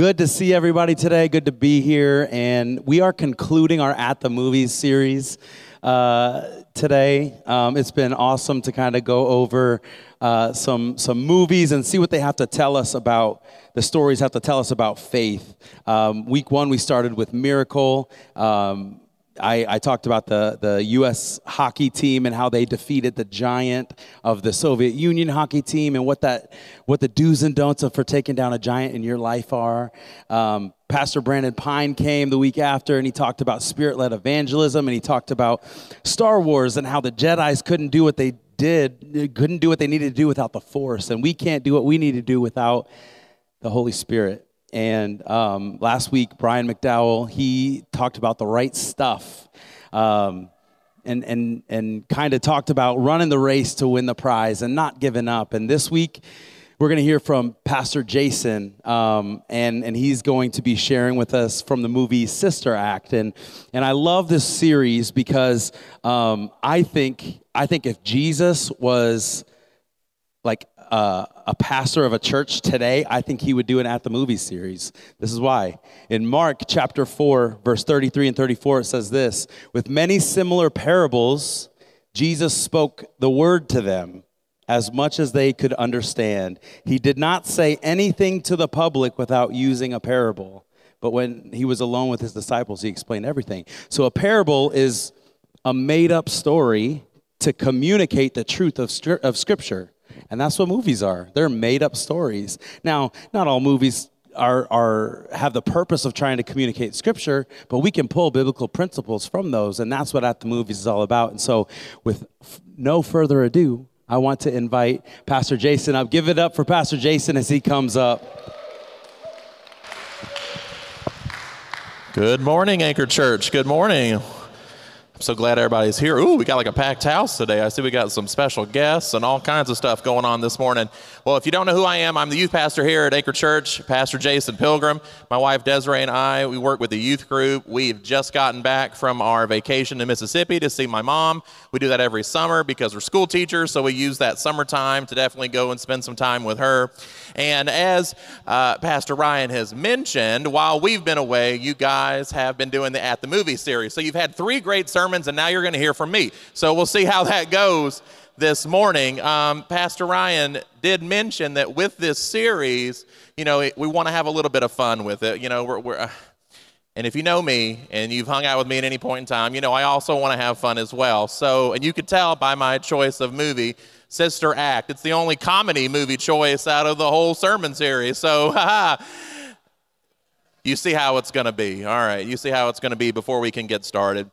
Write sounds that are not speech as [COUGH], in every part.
good to see everybody today. Good to be here. And we are concluding our At the Movies series uh, today. Um, it's been awesome to kind of go over uh, some, some movies and see what they have to tell us about, the stories have to tell us about faith. Um, week one, we started with Miracle. Um, I, I, talked about the, the U.S. hockey team and how they defeated the giant of the Soviet Union hockey team and what that what the do's and don'ts of for taking down a giant in your life are. Um, Pastor Brandon Pine came the week after and he talked about spirit-led evangelism and he talked about Star Wars and how the Jedi's couldn't do what they did, couldn't do what they needed to do without the Force, and we can't do what we need to do without the Holy Spirit. And um, last week, Brian McDowell, he talked about the right stuff. Um, and, and, and kind of talked about running the race to win the prize and not giving up. And this week, we're going to hear from Pastor Jason, um, and, and he's going to be sharing with us from the movie Sister Act. And, and I love this series because um, I, think, I think if Jesus was like uh, a pastor of a church today, I think he would do an At the Movie series. This is why. In Mark chapter 4, verse 33 and 34, it says this With many similar parables, Jesus spoke the word to them as much as they could understand. He did not say anything to the public without using a parable. But when he was alone with his disciples, he explained everything. So a parable is a made up story to communicate the truth of, of Scripture. And that's what movies are. They're made up stories. Now, not all movies are, are have the purpose of trying to communicate scripture, but we can pull biblical principles from those, and that's what At the Movies is all about. And so, with f- no further ado, I want to invite Pastor Jason up. Give it up for Pastor Jason as he comes up. Good morning, Anchor Church. Good morning so glad everybody's here. Ooh, we got like a packed house today. I see we got some special guests and all kinds of stuff going on this morning. Well, if you don't know who I am, I'm the youth pastor here at Anchor Church, Pastor Jason Pilgrim. My wife Desiree and I, we work with the youth group. We've just gotten back from our vacation to Mississippi to see my mom. We do that every summer because we're school teachers, so we use that summertime to definitely go and spend some time with her. And as uh, Pastor Ryan has mentioned, while we've been away, you guys have been doing the At the Movie series. So you've had three great sermons, and now you're going to hear from me. So we'll see how that goes this morning. Um, Pastor Ryan did mention that with this series, you know, we want to have a little bit of fun with it. You know, we're, we're uh, and if you know me and you've hung out with me at any point in time, you know I also want to have fun as well. So, and you could tell by my choice of movie, Sister Act. It's the only comedy movie choice out of the whole sermon series. So, [LAUGHS] you see how it's going to be. All right, you see how it's going to be before we can get started.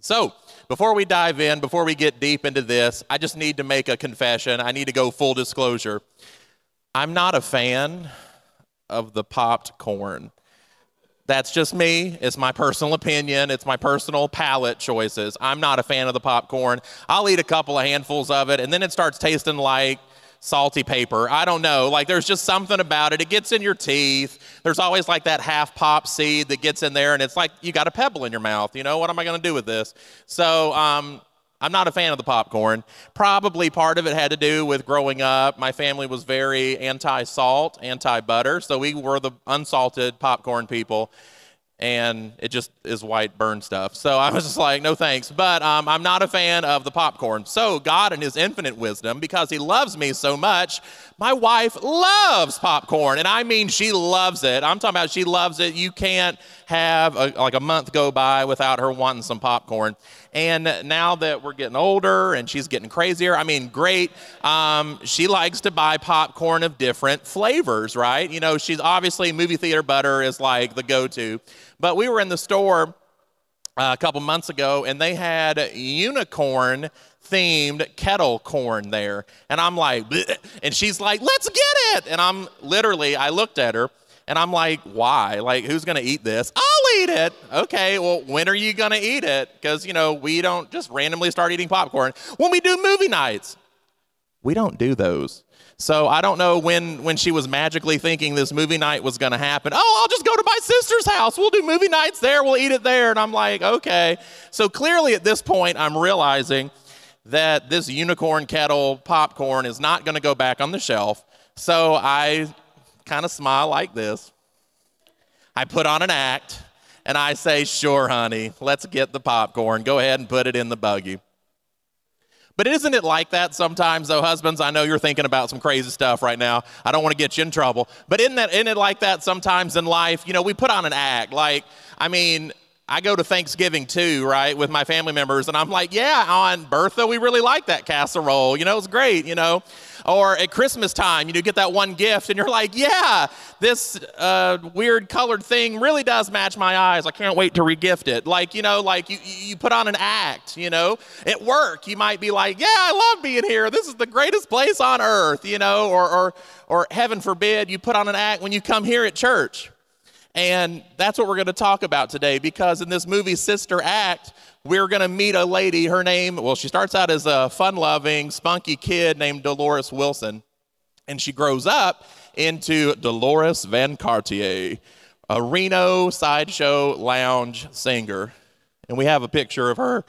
So, before we dive in, before we get deep into this, I just need to make a confession. I need to go full disclosure. I'm not a fan of the popped corn. That's just me. It's my personal opinion. It's my personal palate choices. I'm not a fan of the popcorn. I'll eat a couple of handfuls of it, and then it starts tasting like salty paper. I don't know. Like there's just something about it. It gets in your teeth. There's always like that half pop seed that gets in there, and it's like you got a pebble in your mouth. You know, what am I going to do with this? So, um, I'm not a fan of the popcorn. Probably part of it had to do with growing up. My family was very anti salt, anti butter, so we were the unsalted popcorn people and it just is white burn stuff. So I was just like, no thanks. But um, I'm not a fan of the popcorn. So God, in His infinite wisdom, because He loves me so much, my wife loves popcorn, and I mean she loves it. I'm talking about she loves it. You can't have a, like a month go by without her wanting some popcorn. And now that we're getting older and she's getting crazier, I mean, great. Um, she likes to buy popcorn of different flavors, right? You know, she's obviously movie theater butter is like the go-to. But we were in the store uh, a couple months ago and they had unicorn themed kettle corn there. And I'm like, Bleh. and she's like, let's get it. And I'm literally, I looked at her and I'm like, why? Like, who's going to eat this? I'll eat it. Okay, well, when are you going to eat it? Because, you know, we don't just randomly start eating popcorn. When we do movie nights, we don't do those. So I don't know when when she was magically thinking this movie night was going to happen. Oh, I'll just go to my sister's house. We'll do movie nights there. We'll eat it there. And I'm like, okay. So clearly at this point, I'm realizing that this unicorn kettle popcorn is not going to go back on the shelf. So I kind of smile like this. I put on an act and I say, Sure, honey, let's get the popcorn. Go ahead and put it in the buggy. But isn't it like that sometimes, though, husbands? I know you're thinking about some crazy stuff right now. I don't want to get you in trouble. But isn't, that, isn't it like that sometimes in life? You know, we put on an act. Like, I mean, I go to Thanksgiving too, right, with my family members, and I'm like, yeah, on Bertha, we really like that casserole. You know, it's great, you know. Or at Christmas time, you know, get that one gift, and you're like, yeah, this uh, weird colored thing really does match my eyes. I can't wait to regift it. Like, you know, like you, you put on an act, you know. At work, you might be like, yeah, I love being here. This is the greatest place on earth, you know. Or, or, or heaven forbid, you put on an act when you come here at church and that's what we're going to talk about today because in this movie, Sister Act, we're going to meet a lady. Her name, well, she starts out as a fun loving, spunky kid named Dolores Wilson. And she grows up into Dolores Van Cartier, a Reno sideshow lounge singer. And we have a picture of her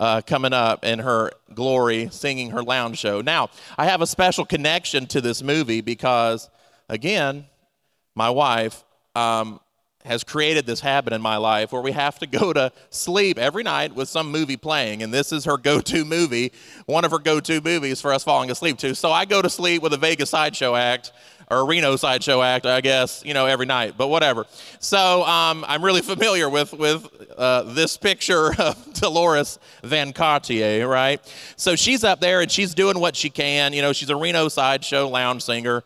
uh, coming up in her glory singing her lounge show. Now, I have a special connection to this movie because, again, my wife um, has created this habit in my life where we have to [LAUGHS] go to sleep every night with some movie playing. And this is her go to movie, one of her go to movies for us falling asleep to. So I go to sleep with a Vegas sideshow act or a Reno sideshow act, I guess, you know, every night, but whatever. So um, I'm really [LAUGHS] familiar with, with uh, this picture [LAUGHS] of Dolores Van Cartier, right? So she's up there and she's doing what she can. You know, she's a Reno sideshow lounge singer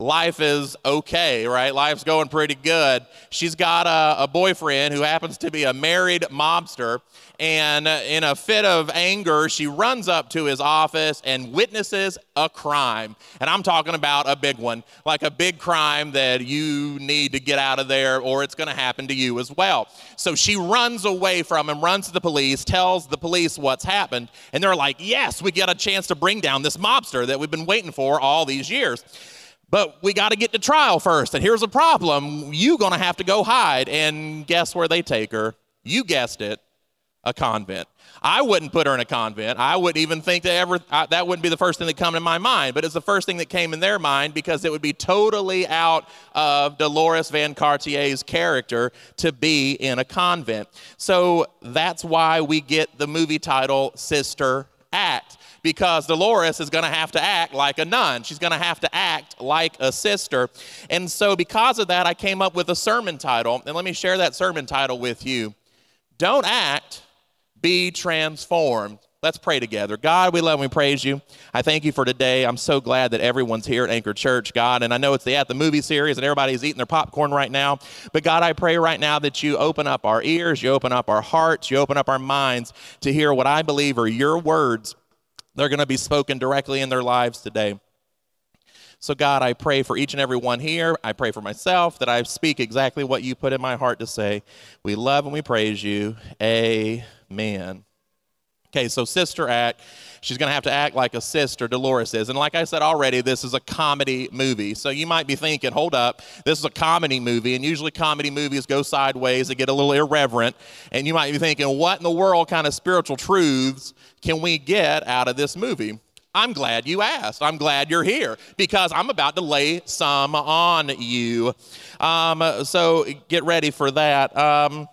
life is okay, right? Life's going pretty good. She's got a, a, boyfriend who happens to be a married mobster. And uh, in a fit of anger, she runs up to his office and witnesses a crime. And I'm talking about a big one, like a big crime that you need to get out of there or it's going to happen to you as well. So she runs away from him, runs to the police, tells the police what's happened. And they're like, yes, we get a chance to bring down this mobster that we've been waiting for all these years. But we got to get to trial first. And here's a problem. You going to have to go hide. And guess where they take her? You guessed it, a convent. I wouldn't put her in a convent. I wouldn't even think that ever uh, that wouldn't be the first thing that come to my mind, but it's the first thing that came in their mind because it would be totally out of Dolores Van Cartier's character to be in a convent. So that's why we get the movie title Sister Act because Dolores is going to have to act like a nun. She's going to have to act like a sister. And so, because of that, I came up with a sermon title. And let me share that sermon title with you Don't Act, Be Transformed. Let's pray together. God, we love and we praise you. I thank you for today. I'm so glad that everyone's here at Anchor Church, God. And I know it's the At the Movie series and everybody's eating their popcorn right now. But God, I pray right now that you open up our ears, you open up our hearts, you open up our minds to hear what I believe are your words they're going to be spoken directly in their lives today. So, God, I pray for each and every one here. I pray for myself that I speak exactly what you put in my heart to say. We love and we praise you. Amen. Okay, so Sister Act, she's going to have to act like a sister, Dolores is. And like I said already, this is a comedy movie. So you might be thinking, hold up, this is a comedy movie. And usually comedy movies go sideways, they get a little irreverent. And you might be thinking, what in the world kind of spiritual truths can we get out of this movie? I'm glad you asked. I'm glad you're here because I'm about to lay some on you. Um, so get ready for that. Um,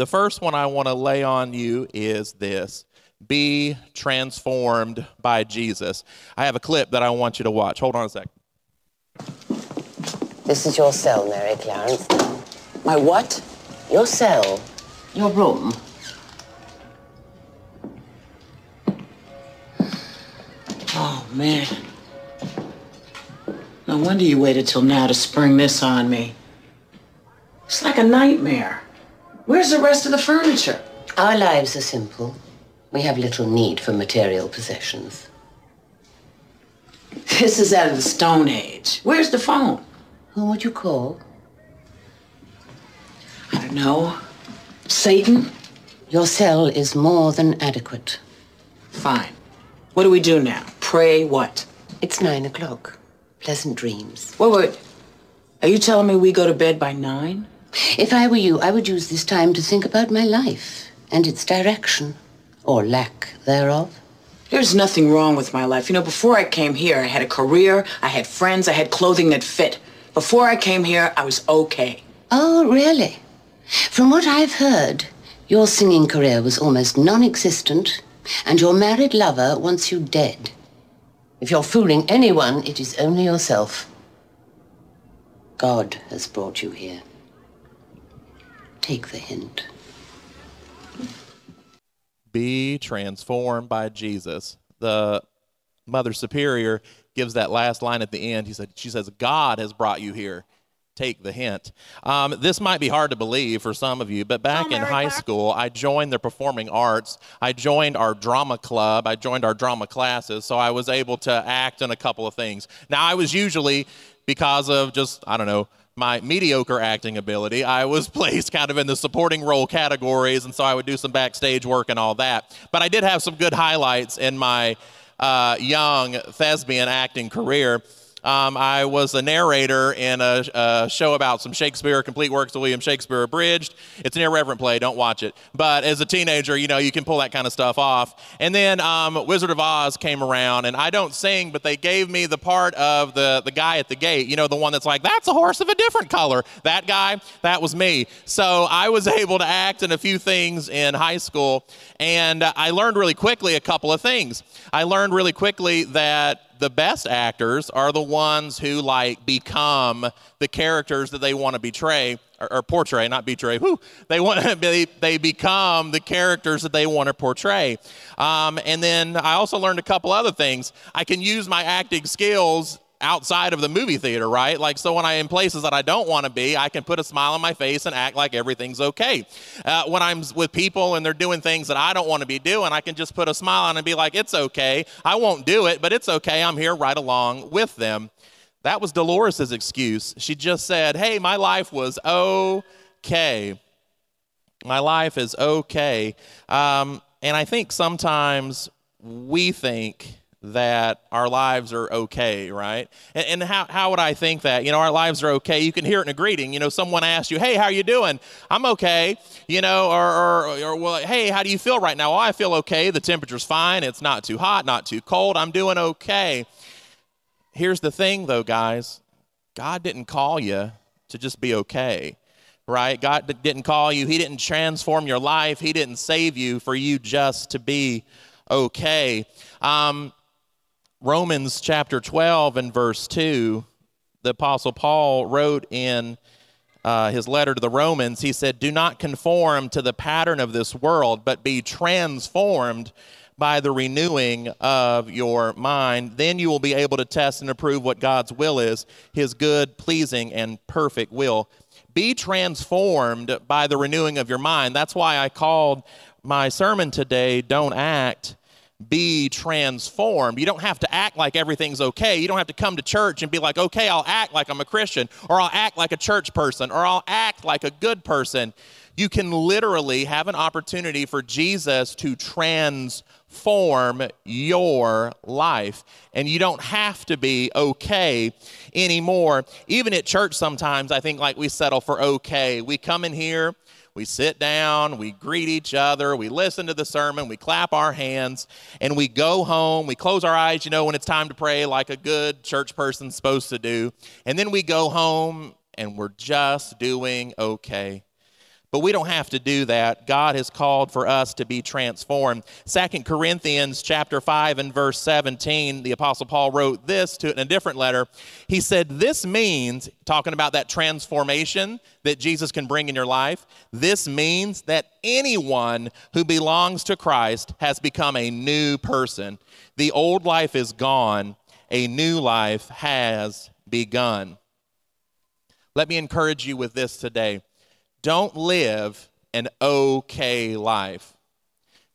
the first one I want to lay on you is this be transformed by Jesus. I have a clip that I want you to watch. Hold on a sec. This is your cell, Mary Clarence. My what? Your cell. Your room. Oh, man. No wonder you waited till now to spring this on me. It's like a nightmare. Where's the rest of the furniture? Our lives are simple. We have little need for material possessions. This is out of the Stone Age. Where's the phone? Who would you call? I don't know. Satan? Your cell is more than adequate. Fine. What do we do now? Pray what? It's nine o'clock. Pleasant dreams. Wait, wait. Are you telling me we go to bed by nine? If I were you, I would use this time to think about my life and its direction, or lack thereof. There's nothing wrong with my life. You know, before I came here, I had a career, I had friends, I had clothing that fit. Before I came here, I was okay. Oh, really? From what I've heard, your singing career was almost non-existent, and your married lover wants you dead. If you're fooling anyone, it is only yourself. God has brought you here. Take the hint. Be transformed by Jesus. The Mother Superior gives that last line at the end. He said, she says, God has brought you here. Take the hint. Um, this might be hard to believe for some of you, but back in high school, I joined the performing arts. I joined our drama club. I joined our drama classes, so I was able to act in a couple of things. Now, I was usually, because of just, I don't know, my mediocre acting ability, I was [LAUGHS] placed kind of in the supporting role categories, and so I would do some backstage work and all that. But I did have some good highlights in my uh, young thespian acting career. Um, I was a narrator in a, a, show about some Shakespeare, complete works of William Shakespeare abridged. It's an irreverent play, don't watch it. But as a teenager, you know, you can pull that kind of stuff off. And then um, Wizard of Oz came around, and I don't sing, but they gave me the part of the, the guy at the gate, you know, the one that's like, that's a horse of a different color. That guy, that was me. So I was [LAUGHS] able to act in a few things in high school, and I learned really quickly a couple of things. I learned really quickly that the best actors are the ones who like become the characters that they want to betray or, or portray, not betray. Whew, they want [LAUGHS] to be, they become the characters that they want to portray. Um, and then I also learned a couple other things. I can use my acting skills outside of the movie theater, right? Like, so when I am in places that I don't want to be, I can put a smile on my face and act like everything's okay. Uh, when I'm with people and they're doing things that I don't want to be doing, I can just put a smile on and be like, it's okay. I won't do it, but it's okay. I'm here right along with them. That was Dolores' excuse. She just said, hey, my life was okay. My life is okay. Um, and I think sometimes we think, that our lives are okay, right? And, and, how, how would I think that? You know, our lives are okay. You can hear it in a greeting. You know, someone asks you, hey, how are you doing? I'm okay. You know, or, or, or well, hey, how do you feel right now? Well, I feel okay. The temperature's fine. It's not too hot, not too cold. I'm doing okay. Here's the thing, though, guys God didn't call you to just be okay right? God didn't call you, He didn't transform your life, He didn't save you for you just to be okay. Um, Romans chapter 12 and verse 2, the Apostle Paul wrote in uh, his letter to the Romans, he said, Do not conform to the pattern of this world, but be transformed by the renewing of your mind. Then you will be able to test and approve what God's will is, his good, pleasing, and perfect will. Be transformed by the renewing of your mind. That's why I called my sermon today, Don't Act be transformed. You don't have to act like everything's okay. You don't have to come to church and be like, okay, I'll act like I'm a Christian, or I'll act like a church person, or I'll act like a good person. You can literally have an opportunity for Jesus to transform your life. And you don't have to be okay anymore. Even at church, sometimes I think like we settle for okay. We come in here we sit down, we greet each other, we listen to the sermon, we clap our hands, and we go home. We close our eyes, you know, when it's time to pray, like a good church person's supposed to do. And then we go home and we're just doing okay. But we don't have to do that. God has called for us to be transformed. Second Corinthians chapter 5 and verse 17, the apostle Paul wrote this to in a different letter. He said, "This means talking about that transformation that Jesus can bring in your life. This means that anyone who belongs to Christ has become a new person. The old life is gone, a new life has begun." Let me encourage you with this today. Don't live an okay life.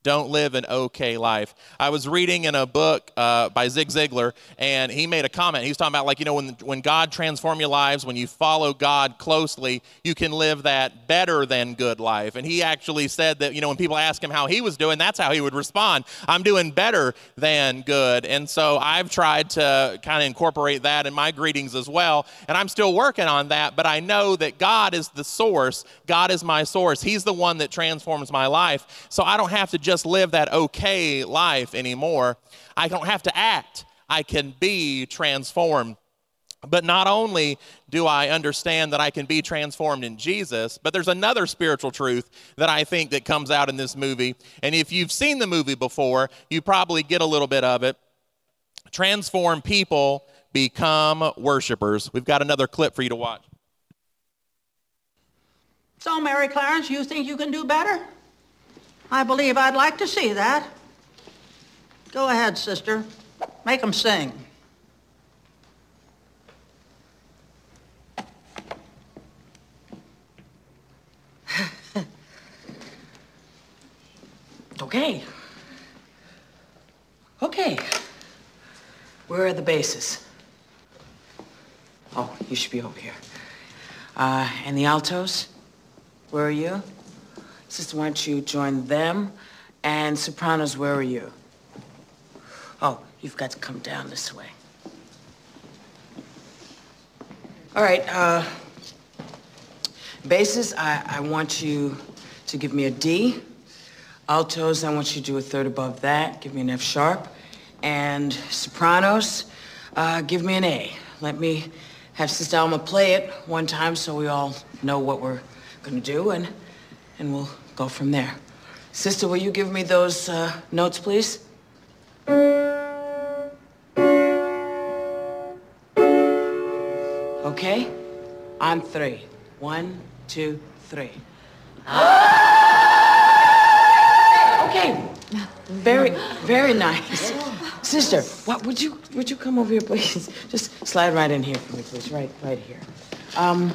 Don't live an okay life. I was reading in a book uh, by Zig Ziglar, and he made a comment. He was talking about, like, you know, when, when God transforms your lives, when you follow God closely, you can live that better than good life. And he actually said that, you know, when people ask him how he was doing, that's how he would respond I'm doing better than good. And so I've tried to kind of incorporate that in my greetings as well. And I'm still working on that, but I know that God is the source. God is my source. He's the one that transforms my life. So I don't have to just just live that okay life anymore. I don't have to act, I can be transformed. But not only do I understand that I can be transformed in Jesus, but there's another spiritual truth that I think that comes out in this movie. And if you've seen the movie before, you probably get a little bit of it. Transform people become worshipers. We've got another clip for you to watch. So, Mary Clarence, you think you can do better? I believe I'd like to see that. Go ahead, sister. Make them sing. [LAUGHS] Okay. Okay. Where are the basses? Oh, you should be over here. Uh, and the altos? Where are you? Sister, why don't you join them? And sopranos, where are you? Oh, you've got to come down this way. All right, uh, basses, I, I want you to give me a D. Altos, I want you to do a third above that. Give me an F sharp. And sopranos, uh, give me an A. Let me have Sister Alma play it one time so we all know what we're gonna do, and, and we'll go from there. Sister, will you give me those uh, notes, please? Okay? On three. One, two, three. Okay. Very, very nice. Sister, what would you would you come over here, please? [LAUGHS] Just slide right in here for me, please. Right, right here. Um,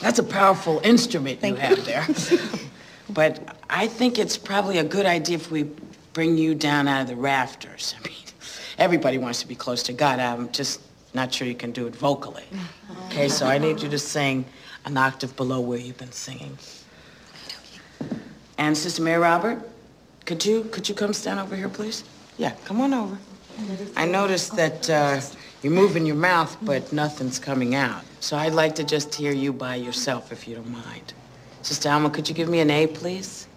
that's a powerful instrument you have there. [LAUGHS] but I think it's probably a good idea if we bring you down out of the rafters. [LAUGHS] I mean, everybody wants to be close to God. I'm just not sure you can do it vocally. Okay, so I need you to sing an octave below where you've been singing. And Sister Mary Robert, could you could you come stand over here, please? Yeah, come on over. I noticed that uh, you're moving your mouth, but nothing's coming out. So I'd like to just hear you by yourself, if you don't mind. Sister Alma, could you give me an A, please?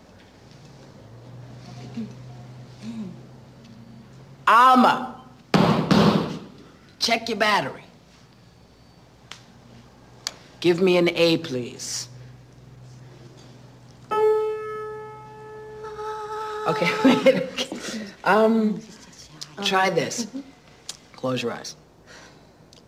Alma, check your battery. Give me an A, please. Okay, [LAUGHS] wait. Um, try this. Close your eyes.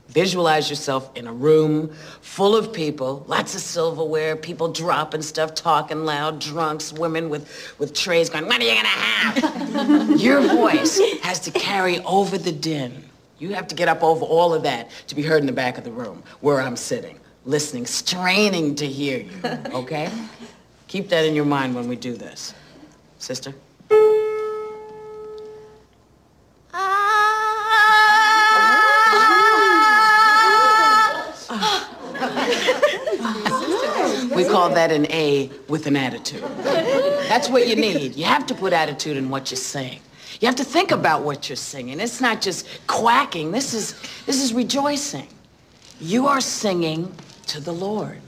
Visualize yourself in a room full of people, lots of silverware, people dropping stuff, talking loud, drunks, women with, with trays going, what are you gonna have? [LAUGHS] Your voice has to carry over the din. You have to get up over all of that to be heard in the back of the room where I'm sitting, listening, straining to hear you, [LAUGHS] okay? Keep that in your mind when we do this. Sister? Call that an A with an attitude. That's what you need. You have to put attitude in what you sing. You have to think about what you're singing. It's not just quacking. This is this is rejoicing. You are singing to the Lord.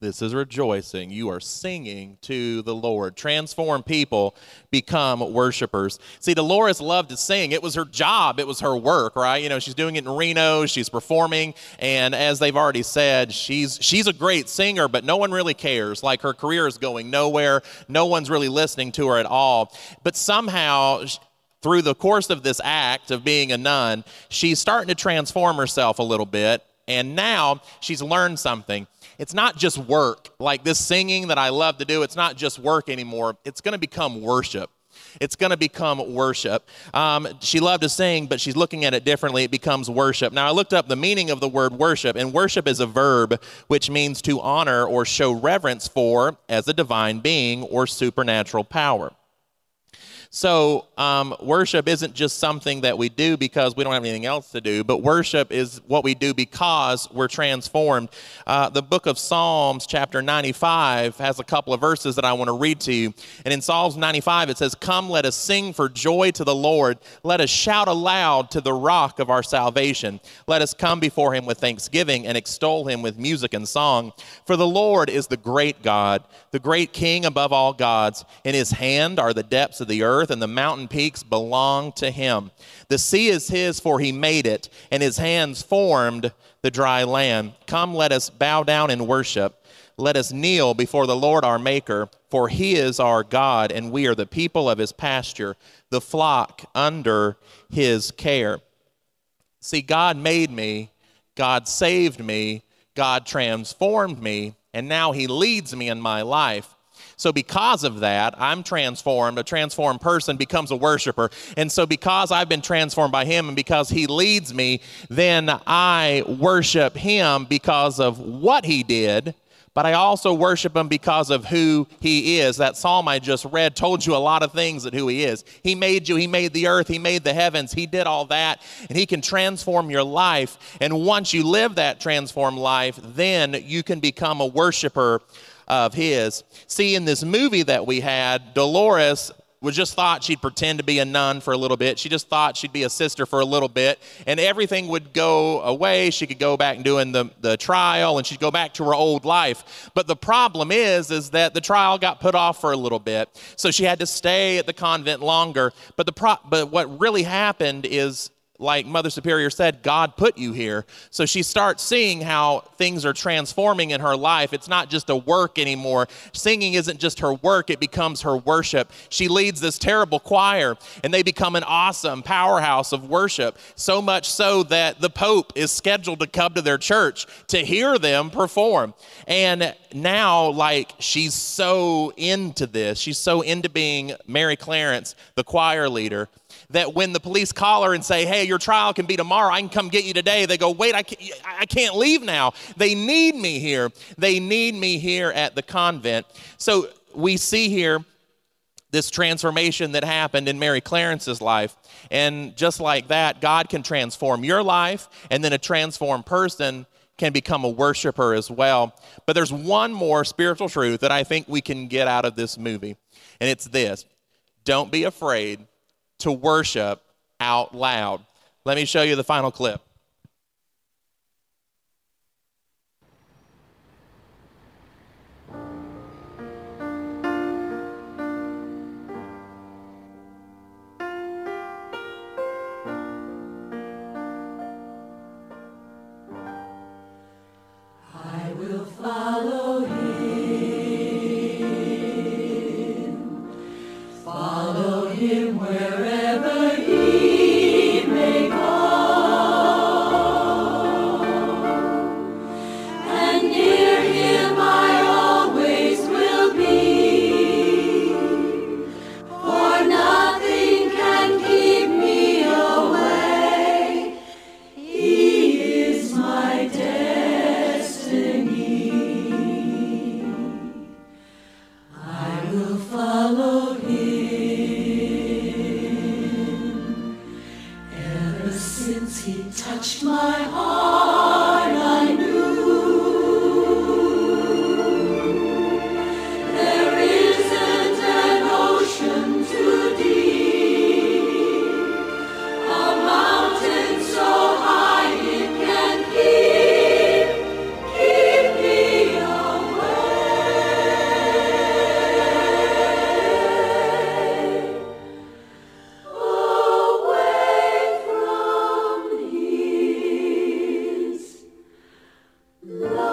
This is rejoicing. You are singing to the Lord. Transform people, become worshipers. See, Dolores loved to sing. It was her job, it was her work, right? You know, she's doing it in Reno, she's performing, and as they've already said, she's she's a great singer, but no one really cares. Like her career is going nowhere. No one's really listening to her at all. But somehow through the course of this act of being a nun, she's starting to transform herself a little bit, and now she's learned something it's not just work. Like this singing that I love to do, it's not just work anymore. It's going to become worship. It's going to become worship. Um, she loved to sing, but she's looking at it differently. It becomes worship. Now, I looked up the meaning of the word worship, and worship is a verb which means to honor or show reverence for as a divine being or supernatural power. So, um, worship isn't just something that we do because we don't have anything else to do, but worship is what we do because we're transformed. Uh, the book of Psalms, chapter 95, has a couple of verses that I want to read to you. And in Psalms 95, it says, Come, let us sing for joy to the Lord. Let us shout aloud to the rock of our salvation. Let us come before him with thanksgiving and extol him with music and song. For the Lord is the great God, the great King above all gods. In his hand are the depths of the earth earth, and the mountain peaks belong to him. The sea is his, for he made it, and his hands formed the dry land. Come, let us bow down and worship. Let us kneel before the Lord our Maker, for he is our God, and we are the people of his pasture, the flock under his care. See, God made me, God saved me, God transformed me, and now he leads me in my life. So, because of that, I'm transformed. A transformed person becomes a worshiper. And so, because I've been transformed by Him and because He leads me, then I worship Him because of what He did but I also worship him because of who he is. That psalm I just read told you a lot of things that who he is. He made you, he made the earth, he made the heavens, he did all that, and he can transform your life. And once you live that transformed life, then you can become a worshiper of his. See, in this movie that we had, Dolores was just thought she'd pretend to be a nun for a little bit. She just thought she'd be a sister for a little bit, and everything would go away. She could go back and doing the, the trial, and she'd go back to her old life. But the problem is, is that the trial got put off for a little bit, so she had to stay at the convent longer. But the pro- but what really happened is like Mother Superior said, God put you here. So she starts seeing how things are transforming in her life. It's not just a work anymore. Singing isn't just her work, it becomes her worship. She leads this terrible choir, and they become an awesome powerhouse of worship. So much so that the Pope is scheduled to come to their church to hear them perform. And now, like, she's so into this, she's so into being Mary Clarence, the choir leader that when the police call her and say, hey, your trial can be tomorrow, I can come get you today, they go, wait, I can't, I can't leave now. They need me here. They need me here at the convent. So we see here this transformation that happened in Mary Clarence's life. And just like that, God can transform your life, and then a transformed person can become a worshiper as well. But there's one more spiritual truth that I think we can get out of this movie, and it's this don't be afraid to worship out loud. Let me show you the final clip. Love.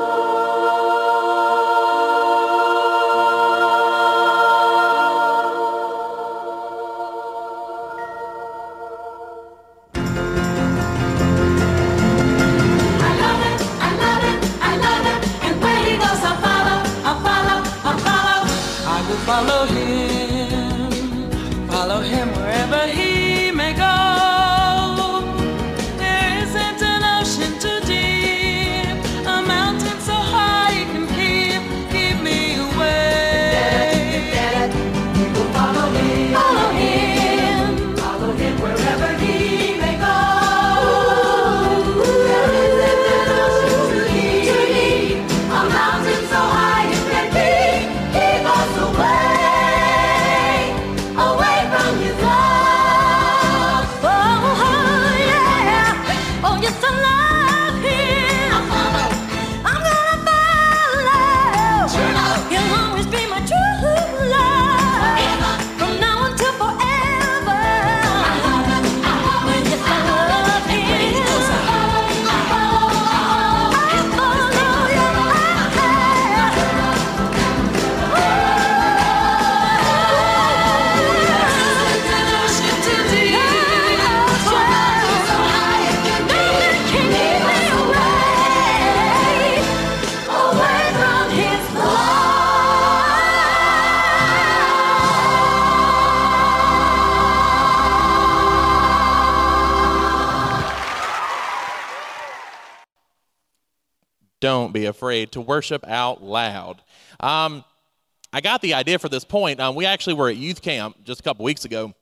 Afraid to worship out loud. Um, I got the idea for this point. Um, we actually were at youth camp just a couple weeks ago,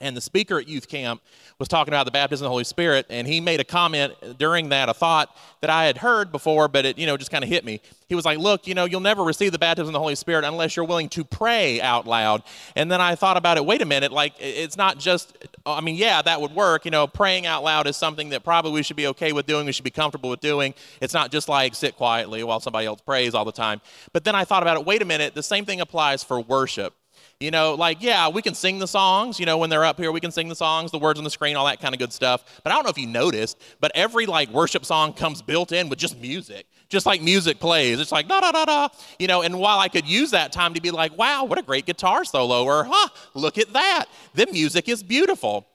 and the speaker at youth camp was talking about the baptism of the Holy Spirit, and he made a comment during that, a thought that I had heard before, but it, you know, just kind of hit me. He was like, Look, you know, you'll never receive the baptism of the Holy Spirit unless you're willing to pray out loud. And then I thought about it, wait a minute, like, it's not just, Uh, I mean, yeah, that would work. You know, praying out loud is something that probably we should be okay with doing, we should be comfortable with doing. It's not just like sit quietly while somebody else prays all the time. But then I thought about it, wait a minute, the same thing applies for worship. You know, like, yeah, we can sing the songs. You know, when they're up here, we can sing the songs, the words on the screen, all that kind of good stuff. But I don't know if you noticed, but every like worship song comes built in with just music, just like music plays. It's like da da da da. You know, and while I could use that time to be like, wow, what a great guitar solo, or huh, look at that. The music is beautiful.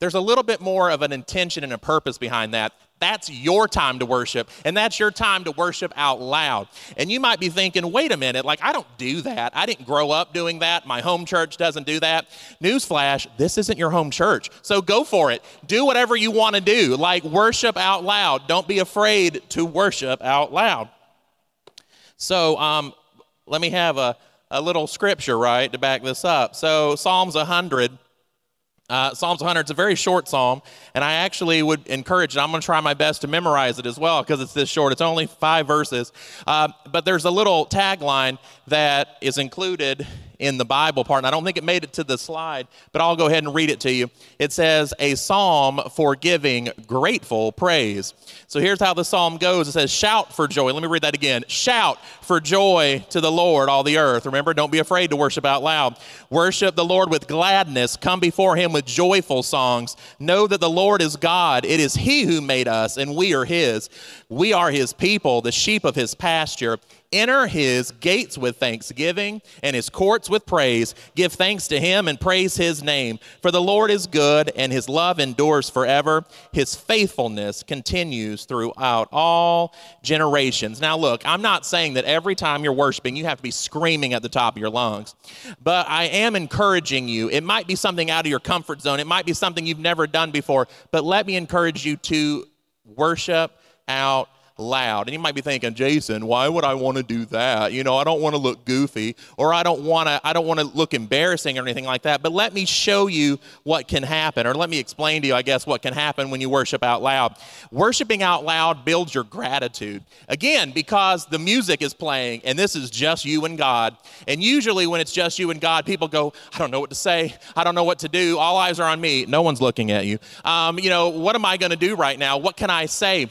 There's a little bit more of an intention and a purpose behind that. That's your time to worship, and that's your time to worship out loud. And you might be thinking, wait a minute, like I don't do that. I didn't grow up doing that. My home church doesn't do that. Newsflash, this isn't your home church. So go for it. Do whatever you want to do, like worship out loud. Don't be afraid to worship out loud. So um, let me have a, a little scripture, right, to back this up. So Psalms 100 uh, Psalms 100 it's a very short psalm, and I actually would encourage it. I'm going to try my best to memorize it as well because it's this short. It's only five verses. Uh, but there's a little tagline that is included in the Bible part, and I don't think it made it to the slide, but I'll go ahead and read it to you. It says, A psalm for giving grateful praise. So here's how the psalm goes it says, Shout for joy. Let me read that again. Shout for joy to the Lord, all the earth. Remember, don't be afraid to worship out loud. Worship the Lord with gladness. Come before him with joyful songs. Know that the Lord is God. It is he who made us, and we are his. We are his people, the sheep of his pasture. Enter his gates with thanksgiving and his courts with praise. Give thanks to him and praise his name. For the Lord is good and his love endures forever. His faithfulness continues throughout all generations. Now, look, I'm not saying that every time you're worshiping, you have to be screaming at the top of your lungs, but I am encouraging you. It might be something out of your comfort zone, it might be something you've never done before, but let me encourage you to worship out loud. And you might be thinking, Jason, why would I want to do that? You know, I don't want to look goofy or I don't want to I don't want to look embarrassing or anything like that. But let me show you what can happen or let me explain to you, I guess, what can happen when you worship out loud. Worshiping out loud builds your gratitude. Again, because the music is playing and this is just you and God. And usually when it's just you and God, people go, I don't know what to say. I don't know what to do. All eyes are on me. No one's looking at you. Um, you know, what am I going to do right now? What can I say?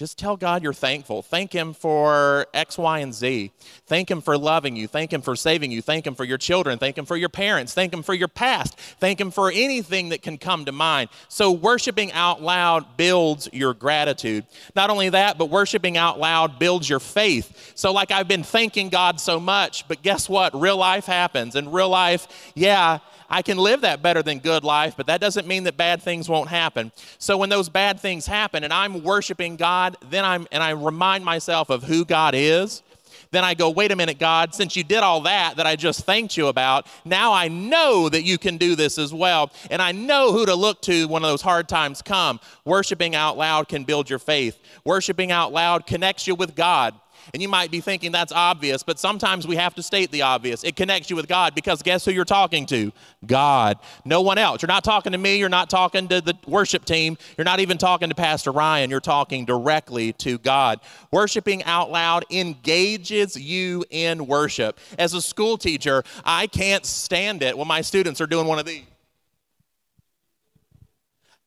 Just tell God you're thankful. Thank Him for X, Y, and Z. Thank Him for loving you. Thank Him for saving you. Thank Him for your children. Thank Him for your parents. Thank Him for your past. Thank Him for anything that can come to mind. So, worshiping out loud builds your gratitude. Not only that, but worshiping out loud builds your faith. So, like I've been thanking God so much, but guess what? Real life happens. And real life, yeah, I can live that better than good life, but that doesn't mean that bad things won't happen. So when those bad things happen and I'm worshiping God, then I'm and I remind myself of who God is, then I go, wait a minute, God, since you did all that that I just thanked you about, now I know that you can do this as well. And I know who to look to when those hard times come. Worshiping out loud can build your faith. Worshiping out loud connects you with God. And you might be thinking that's obvious, but sometimes we have to state the obvious. It connects you with God because guess who you're talking to? God. No one else. You're not talking to me. You're not talking to the worship team. You're not even talking to Pastor Ryan. You're talking directly to God. Worshiping out loud engages you in worship. As a school teacher, I can't stand it when my students are doing one of these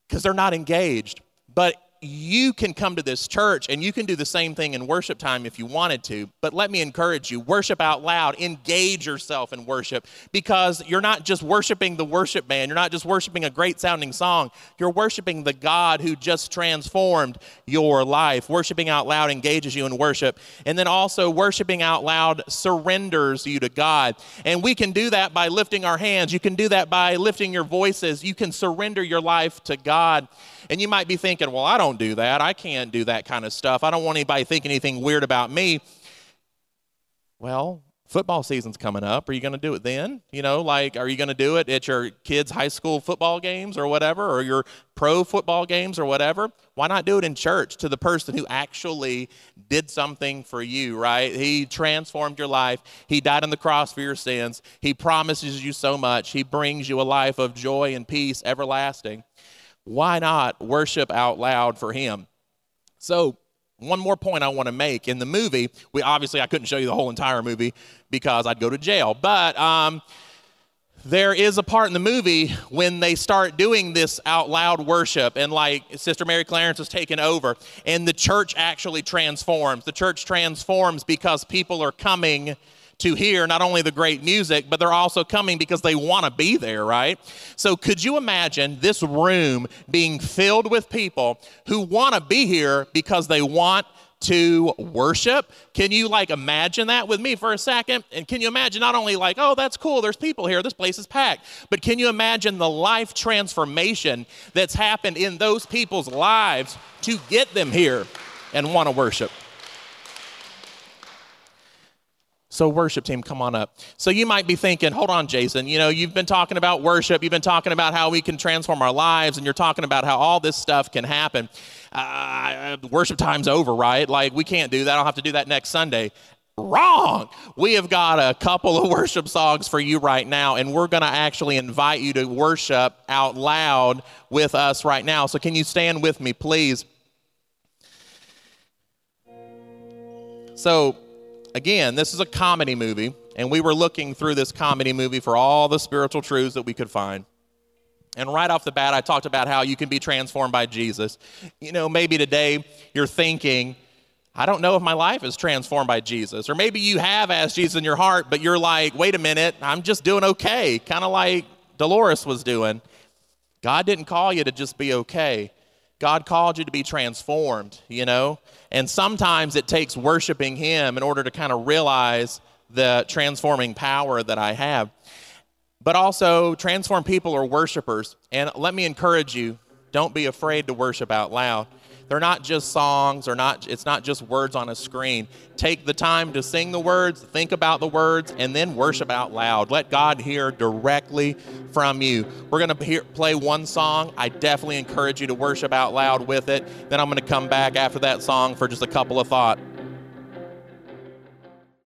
because they're not engaged. But you can come to this church and you can do the same thing in worship time if you wanted to. But let me encourage you worship out loud, engage yourself in worship because you're not just worshiping the worship band, you're not just worshiping a great sounding song, you're worshiping the God who just transformed your life. Worshiping out loud engages you in worship. And then also, worshiping out loud surrenders you to God. And we can do that by lifting our hands, you can do that by lifting your voices, you can surrender your life to God. And you might be thinking, well, I don't do that. I can't do that kind of stuff. I don't want anybody think anything weird about me. Well, football season's coming up. Are you going to do it then? You know, like, are you going to do it at your kids' high school football games or whatever, or your pro football games or whatever? Why not do it in church to the person who actually did something for you, right? He transformed your life. He died on the cross for your sins. He promises you so much. He brings you a life of joy and peace everlasting. Why not worship out loud for Him? So, one more point I want to make in the movie. We obviously I couldn't show you the whole entire movie because I'd go to jail, but um, there is a part in the movie when they start doing this out loud worship and like sister mary clarence is taken over and the church actually transforms the church transforms because people are coming to hear not only the great music, but they're also coming because they want to be there, right? So, could you imagine this room being filled with people who want to be here because they want to worship. Can you like imagine that with me for a second? And can you imagine not only like, oh, that's cool, there's people here, this place is packed, but can you imagine the life transformation that's happened in those people's lives to get them here and want to worship? So, worship team, come on up. So, you might be thinking, hold on, Jason, you know, you've been talking about worship, you've been talking about how we can transform our lives, and you're talking about how all this stuff can happen. Uh, worship time's over, right? Like, we can't do that. I'll have to do that next Sunday. Wrong. We have got a couple of [LAUGHS] worship songs for you right now, and we're going to actually invite you to worship out loud with us right now. So, can you stand with me, please? So, again, this is a comedy movie, and we were looking through this comedy movie for all the spiritual truths that we could find. And right off the bat, I talked about how you can be transformed by Jesus. You know, maybe today you're thinking, I don't know if my life is transformed by Jesus. Or maybe you have asked Jesus in your heart, but you're like, wait a minute, I'm just doing okay, kind of like Dolores was doing. God didn't call you to just be okay. God called you to be transformed, you know? And sometimes it takes worshiping Him in order to kind of realize the transforming power that I have. But also, transform people are worshipers. And let me encourage you don't be afraid to worship out loud. They're not just songs or not it's not just words on a screen. Take the time to sing the words, think about the words and then worship out loud. Let God hear directly from you. We're going to play one song. I definitely encourage you to worship out loud with it. Then I'm going to come back after that song for just a couple of thoughts.